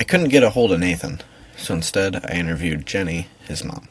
I couldn't get a hold of Nathan, so instead I interviewed Jenny, his mom.